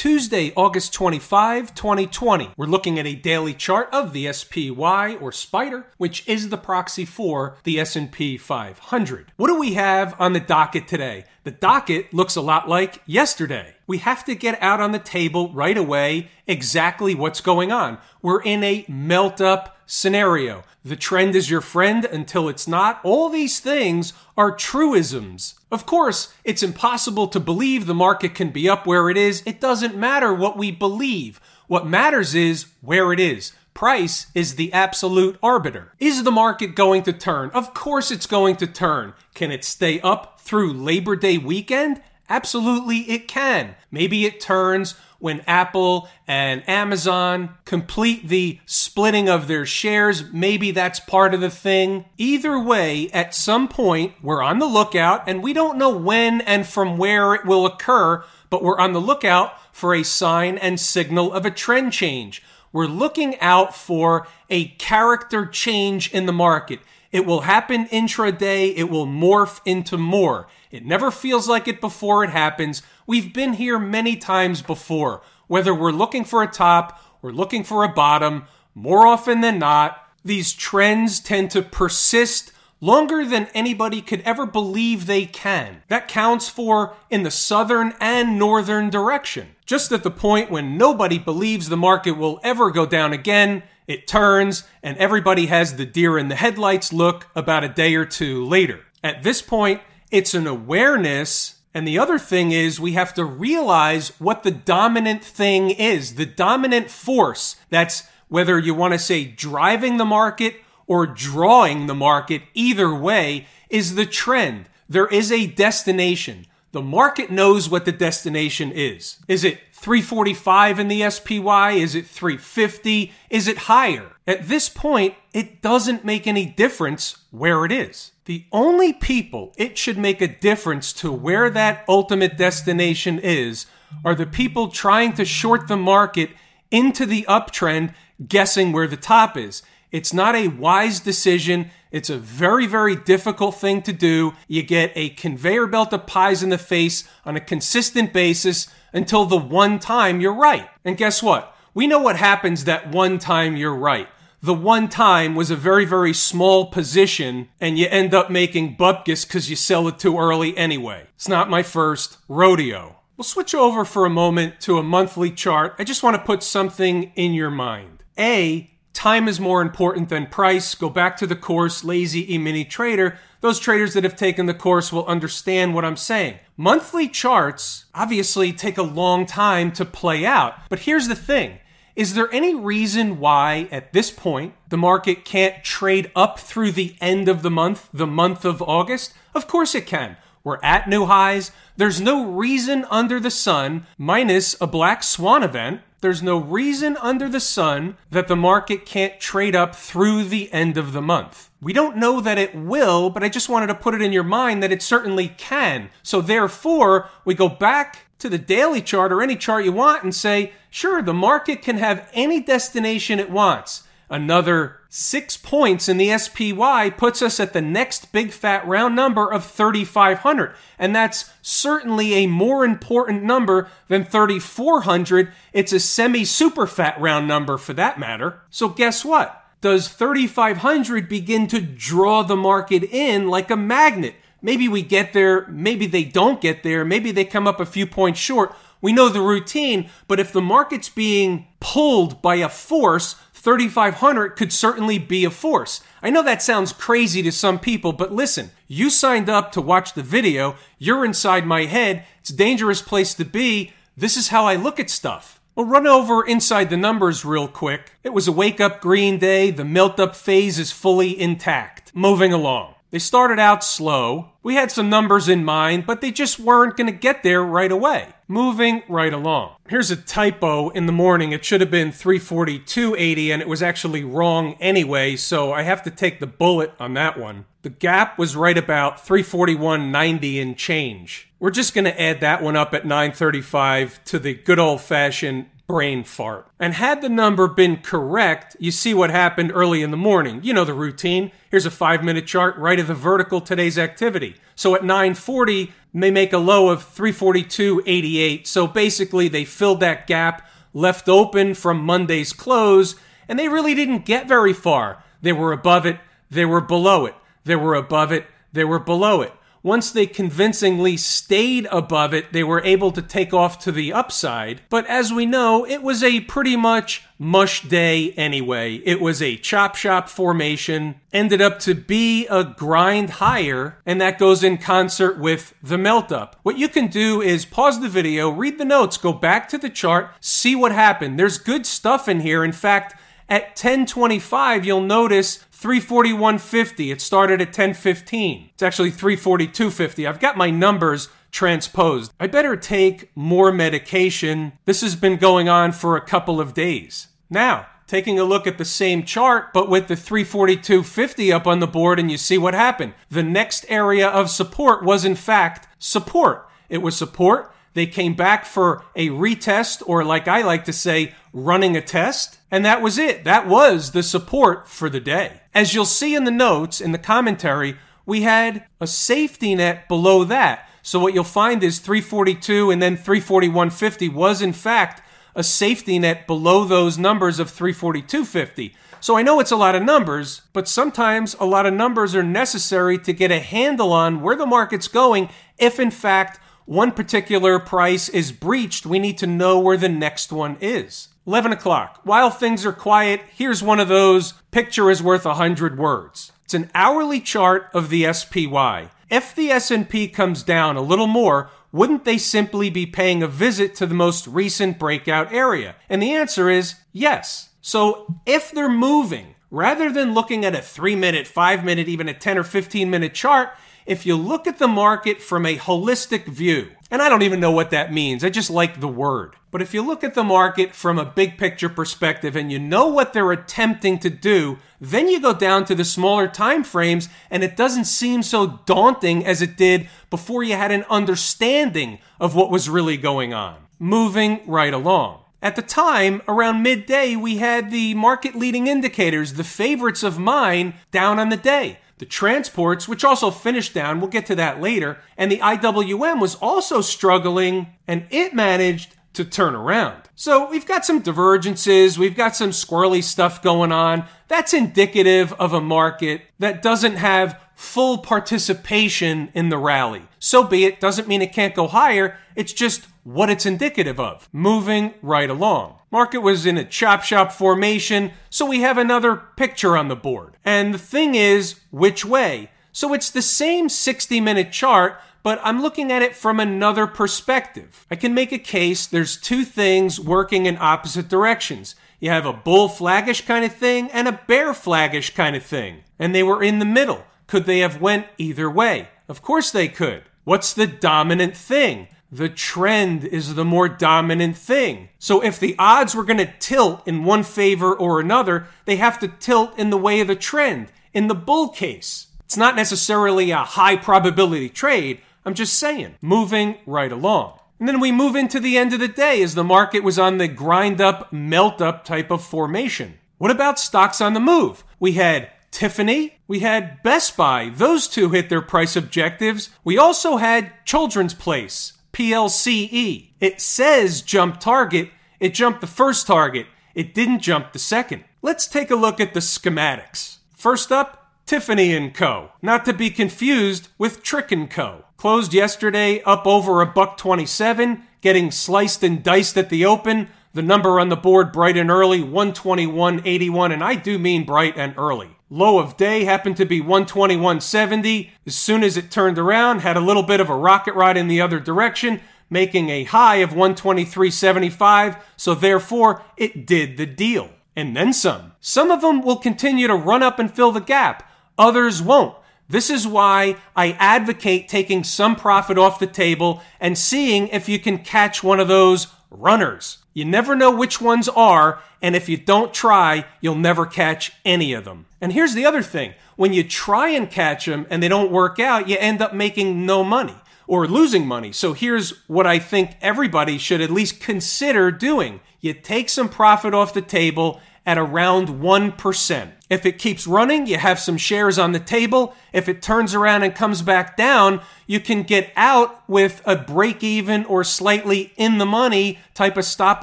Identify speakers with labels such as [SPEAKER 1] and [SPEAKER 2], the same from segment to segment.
[SPEAKER 1] Tuesday, August 25, 2020. We're looking at a daily chart of the SPY or Spider, which is the proxy for the S&P 500. What do we have on the docket today? The docket looks a lot like yesterday. We have to get out on the table right away exactly what's going on. We're in a melt up scenario. The trend is your friend until it's not. All these things are truisms. Of course, it's impossible to believe the market can be up where it is. It doesn't matter what we believe. What matters is where it is. Price is the absolute arbiter. Is the market going to turn? Of course it's going to turn. Can it stay up through Labor Day weekend? Absolutely it can. Maybe it turns when Apple and Amazon complete the splitting of their shares. Maybe that's part of the thing. Either way, at some point, we're on the lookout and we don't know when and from where it will occur, but we're on the lookout for a sign and signal of a trend change. We're looking out for a character change in the market. It will happen intraday. It will morph into more. It never feels like it before it happens. We've been here many times before. Whether we're looking for a top or looking for a bottom, more often than not, these trends tend to persist longer than anybody could ever believe they can. That counts for in the southern and northern direction. Just at the point when nobody believes the market will ever go down again, it turns and everybody has the deer in the headlights look about a day or two later. At this point, it's an awareness. And the other thing is we have to realize what the dominant thing is, the dominant force that's whether you want to say driving the market or drawing the market, either way, is the trend. There is a destination. The market knows what the destination is. Is it 345 in the SPY? Is it 350? Is it higher? At this point, it doesn't make any difference where it is. The only people it should make a difference to where that ultimate destination is are the people trying to short the market into the uptrend, guessing where the top is. It's not a wise decision. It's a very, very difficult thing to do. You get a conveyor belt of pies in the face on a consistent basis until the one time you're right. And guess what? We know what happens that one time you're right the one time was a very, very small position and you end up making bupkis because you sell it too early anyway. It's not my first rodeo. We'll switch over for a moment to a monthly chart. I just want to put something in your mind. A, time is more important than price. Go back to the course, Lazy E-mini Trader. Those traders that have taken the course will understand what I'm saying. Monthly charts obviously take a long time to play out. But here's the thing. Is there any reason why, at this point, the market can't trade up through the end of the month, the month of August? Of course it can. We're at new highs. There's no reason under the sun, minus a black swan event, there's no reason under the sun that the market can't trade up through the end of the month. We don't know that it will, but I just wanted to put it in your mind that it certainly can. So therefore, we go back to the daily chart or any chart you want and say, sure, the market can have any destination it wants. Another six points in the SPY puts us at the next big fat round number of 3,500. And that's certainly a more important number than 3,400. It's a semi super fat round number for that matter. So guess what? Does 3,500 begin to draw the market in like a magnet? Maybe we get there, maybe they don't get there, maybe they come up a few points short. We know the routine, but if the market's being pulled by a force, 3,500 could certainly be a force. I know that sounds crazy to some people, but listen, you signed up to watch the video, you're inside my head, it's a dangerous place to be. This is how I look at stuff. We'll run over inside the numbers real quick. It was a wake up green day, the melt up phase is fully intact. Moving along. They started out slow. We had some numbers in mind, but they just weren't going to get there right away. Moving right along. Here's a typo in the morning. It should have been 342.80 and it was actually wrong anyway, so I have to take the bullet on that one. The gap was right about 341.90 and change. We're just going to add that one up at 935 to the good old fashioned brain fart. And had the number been correct, you see what happened early in the morning. You know the routine. Here's a five minute chart right of the vertical today's activity. So at 940, they make a low of 342.88. So basically, they filled that gap left open from Monday's close, and they really didn't get very far. They were above it, they were below it, they were above it, they were below it once they convincingly stayed above it, they were able to take off to the upside. But as we know, it was a pretty much mush day anyway. It was a chop shop formation, ended up to be a grind higher, and that goes in concert with the melt up. What you can do is pause the video, read the notes, go back to the chart, see what happened. There's good stuff in here. In fact, at 1025, you'll notice 341.50. It started at 1015. It's actually 342.50. I've got my numbers transposed. I better take more medication. This has been going on for a couple of days. Now, taking a look at the same chart, but with the 342.50 up on the board, and you see what happened. The next area of support was, in fact, support. It was support. They came back for a retest, or like I like to say, running a test. And that was it. That was the support for the day. As you'll see in the notes, in the commentary, we had a safety net below that. So what you'll find is 342 and then 341.50 was in fact a safety net below those numbers of 342.50. So I know it's a lot of numbers, but sometimes a lot of numbers are necessary to get a handle on where the market's going if in fact one particular price is breached, we need to know where the next one is. 11 o'clock. While things are quiet, here's one of those picture is worth a hundred words. It's an hourly chart of the SPY. If the S&P comes down a little more, wouldn't they simply be paying a visit to the most recent breakout area? And the answer is yes. So if they're moving, rather than looking at a 3 minute, 5 minute, even a 10 or 15 minute chart, if you look at the market from a holistic view, and I don't even know what that means, I just like the word. But if you look at the market from a big picture perspective and you know what they're attempting to do, then you go down to the smaller time frames and it doesn't seem so daunting as it did before you had an understanding of what was really going on. Moving right along. At the time, around midday, we had the market leading indicators, the favorites of mine, down on the day the transports, which also finished down, we'll get to that later, and the IWM was also struggling, and it managed to turn around. So we've got some divergences, we've got some squirrely stuff going on. That's indicative of a market that doesn't have full participation in the rally. So be it, doesn't mean it can't go higher, it's just what it's indicative of. Moving right along. Market was in a chop shop formation, so we have another picture on the board. And the thing is, which way? So it's the same 60 minute chart, but I'm looking at it from another perspective. I can make a case there's two things working in opposite directions. You have a bull flaggish kind of thing and a bear flaggish kind of thing. And they were in the middle. Could they have went either way? Of course they could. What's the dominant thing? the trend is the more dominant thing. So if the odds were going to tilt in one favor or another, they have to tilt in the way of the trend. In the bull case, it's not necessarily a high probability trade. I'm just saying, moving right along. And then we move into the end of the day as the market was on the grind up, melt up type of formation. What about stocks on the move? We had Tiffany, we had Best Buy. Those two hit their price objectives. We also had Children's Place. PLCE. It says jump target. It jumped the first target. It didn't jump the second. Let's take a look at the schematics. First up, Tiffany & Co. Not to be confused with Trick & Co. Closed yesterday up over a buck 27, getting sliced and diced at the open. The number on the board bright and early, 121.81, and I do mean bright and early. Low of day happened to be 121.70. As soon as it turned around, had a little bit of a rocket ride in the other direction, making a high of 123.75. So therefore, it did the deal. And then some. Some of them will continue to run up and fill the gap. Others won't. This is why I advocate taking some profit off the table and seeing if you can catch one of those runners. You never know which ones are, and if you don't try, you'll never catch any of them. And here's the other thing when you try and catch them and they don't work out, you end up making no money or losing money. So here's what I think everybody should at least consider doing you take some profit off the table at around 1%. If it keeps running, you have some shares on the table. If it turns around and comes back down, you can get out with a break even or slightly in the money type of stop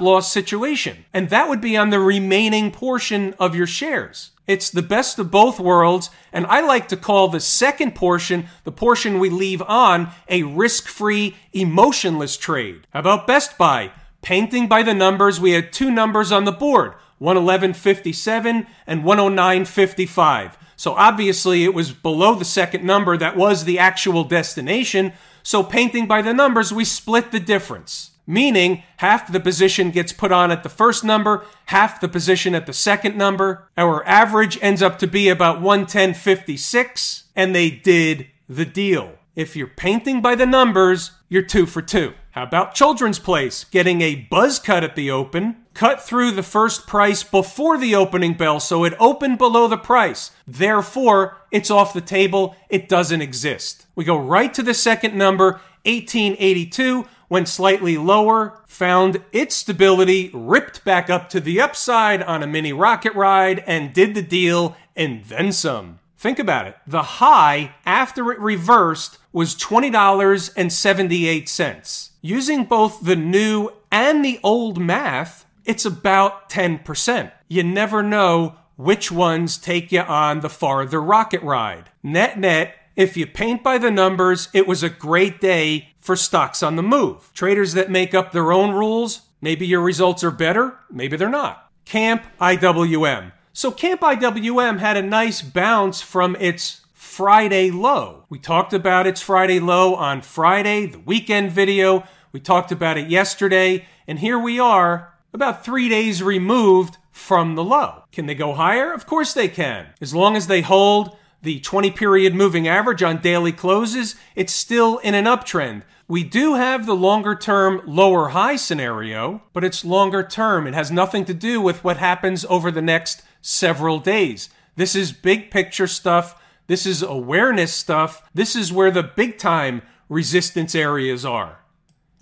[SPEAKER 1] loss situation. And that would be on the remaining portion of your shares. It's the best of both worlds, and I like to call the second portion, the portion we leave on, a risk free, emotionless trade. How about Best Buy? Painting by the numbers, we had two numbers on the board 111.57 and 109.55. So obviously it was below the second number that was the actual destination. So painting by the numbers, we split the difference. Meaning half the position gets put on at the first number, half the position at the second number. Our average ends up to be about 110.56 and they did the deal. If you're painting by the numbers, you're two for two. How about Children's Place? Getting a buzz cut at the open, cut through the first price before the opening bell, so it opened below the price. Therefore, it's off the table. It doesn't exist. We go right to the second number, 1882, went slightly lower, found its stability, ripped back up to the upside on a mini rocket ride, and did the deal and then some. Think about it. The high after it reversed was $20.78. Using both the new and the old math, it's about 10%. You never know which ones take you on the farther rocket ride. Net net, if you paint by the numbers, it was a great day for stocks on the move. Traders that make up their own rules, maybe your results are better, maybe they're not. Camp IWM. So Camp IWM had a nice bounce from its Friday low. We talked about its Friday low on Friday, the weekend video. We talked about it yesterday, and here we are, about three days removed from the low. Can they go higher? Of course they can. As long as they hold the 20 period moving average on daily closes, it's still in an uptrend. We do have the longer term lower high scenario, but it's longer term. It has nothing to do with what happens over the next several days. This is big picture stuff. This is awareness stuff. This is where the big time resistance areas are.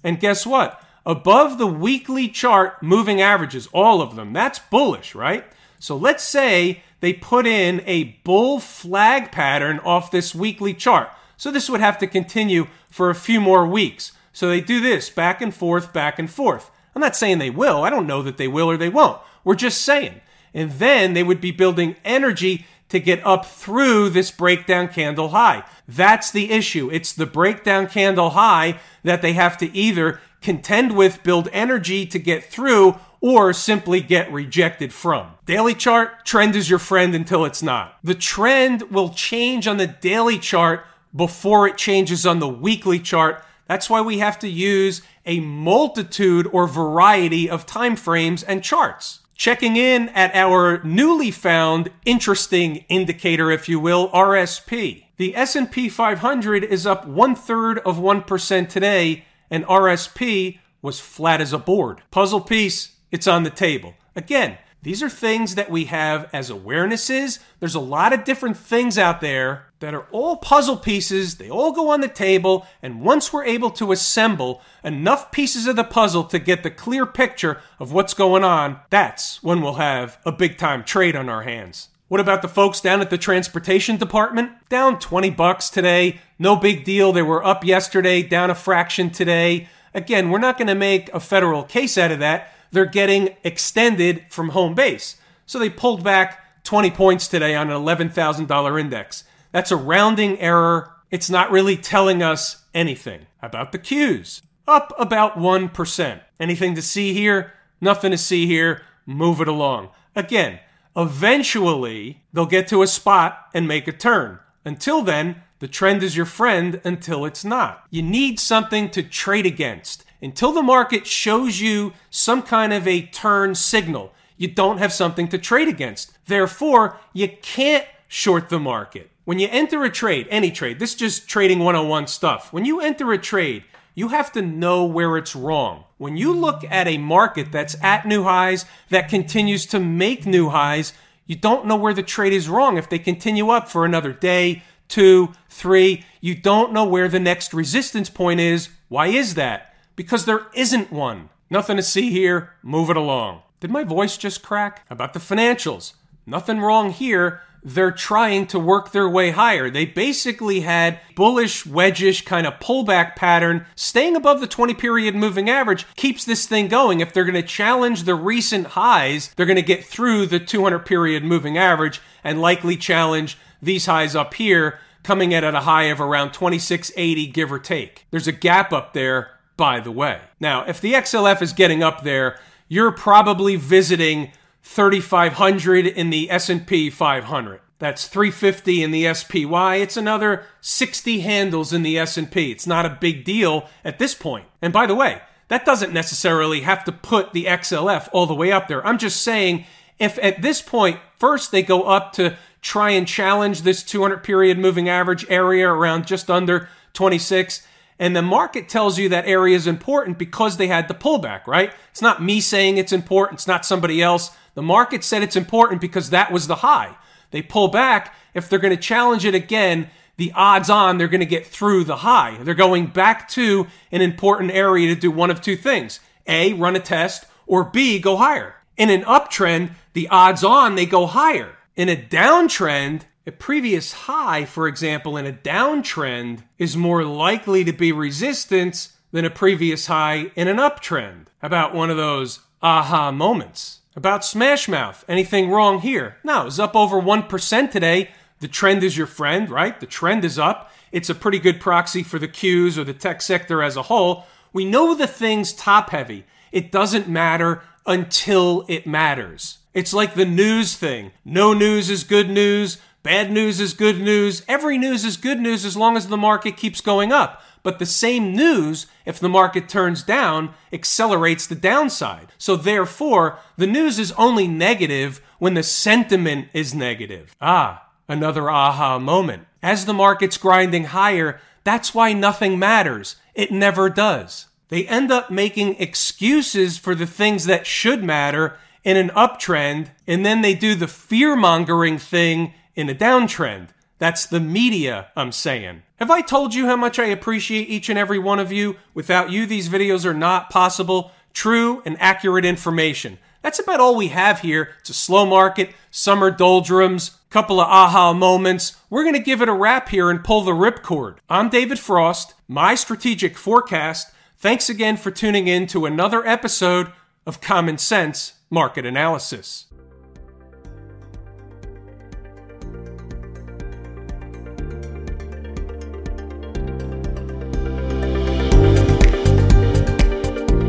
[SPEAKER 1] And guess what? Above the weekly chart moving averages, all of them, that's bullish, right? So let's say they put in a bull flag pattern off this weekly chart. So this would have to continue for a few more weeks. So they do this back and forth, back and forth. I'm not saying they will. I don't know that they will or they won't. We're just saying and then they would be building energy to get up through this breakdown candle high. That's the issue. It's the breakdown candle high that they have to either contend with, build energy to get through, or simply get rejected from. Daily chart, trend is your friend until it's not. The trend will change on the daily chart before it changes on the weekly chart. That's why we have to use a multitude or variety of time frames and charts. Checking in at our newly found interesting indicator, if you will, RSP. The S&P 500 is up one third of 1% today, and RSP was flat as a board. Puzzle piece, it's on the table. Again, these are things that we have as awarenesses. There's a lot of different things out there that are all puzzle pieces. They all go on the table. And once we're able to assemble enough pieces of the puzzle to get the clear picture of what's going on, that's when we'll have a big time trade on our hands. What about the folks down at the transportation department? Down 20 bucks today. No big deal. They were up yesterday, down a fraction today. Again, we're not going to make a federal case out of that. They're getting extended from home base. So they pulled back 20 points today on an $11,000 index. That's a rounding error. It's not really telling us anything. about the Qs? Up about 1%. Anything to see here? Nothing to see here. Move it along. Again, eventually they'll get to a spot and make a turn. Until then, the trend is your friend until it's not. You need something to trade against. Until the market shows you some kind of a turn signal, you don't have something to trade against. Therefore, you can't short the market. When you enter a trade, any trade, this is just trading 101 stuff. When you enter a trade, you have to know where it's wrong. When you look at a market that's at new highs, that continues to make new highs, you don't know where the trade is wrong. If they continue up for another day, two, three, you don't know where the next resistance point is. Why is that? Because there isn't one. Nothing to see here. Move it along. Did my voice just crack? About the financials. Nothing wrong here. They're trying to work their way higher. They basically had bullish, wedgish kind of pullback pattern. Staying above the 20 period moving average keeps this thing going. If they're going to challenge the recent highs, they're going to get through the 200 period moving average and likely challenge these highs up here coming in at a high of around 2680 give or take. There's a gap up there by the way. Now, if the XLF is getting up there, you're probably visiting 3500 in the S&P 500. That's 350 in the SPY. It's another 60 handles in the S&P. It's not a big deal at this point. And by the way, that doesn't necessarily have to put the XLF all the way up there. I'm just saying if at this point first they go up to try and challenge this 200 period moving average area around just under 26 and the market tells you that area is important because they had the pullback, right? It's not me saying it's important. It's not somebody else. The market said it's important because that was the high. They pull back. If they're going to challenge it again, the odds on they're going to get through the high. They're going back to an important area to do one of two things. A, run a test, or B, go higher. In an uptrend, the odds on they go higher. In a downtrend, a previous high, for example, in a downtrend is more likely to be resistance than a previous high in an uptrend. About one of those aha moments. About Smashmouth, anything wrong here? No, it's up over 1% today. The trend is your friend, right? The trend is up. It's a pretty good proxy for the Qs or the tech sector as a whole. We know the thing's top heavy. It doesn't matter until it matters. It's like the news thing. No news is good news. Bad news is good news. Every news is good news as long as the market keeps going up. But the same news, if the market turns down, accelerates the downside. So therefore, the news is only negative when the sentiment is negative. Ah, another aha moment. As the market's grinding higher, that's why nothing matters. It never does. They end up making excuses for the things that should matter in an uptrend, and then they do the fear mongering thing in a downtrend. That's the media, I'm saying. Have I told you how much I appreciate each and every one of you? Without you, these videos are not possible. True and accurate information. That's about all we have here. It's a slow market, summer doldrums, couple of aha moments. We're going to give it a wrap here and pull the ripcord. I'm David Frost, my strategic forecast. Thanks again for tuning in to another episode of Common Sense Market Analysis.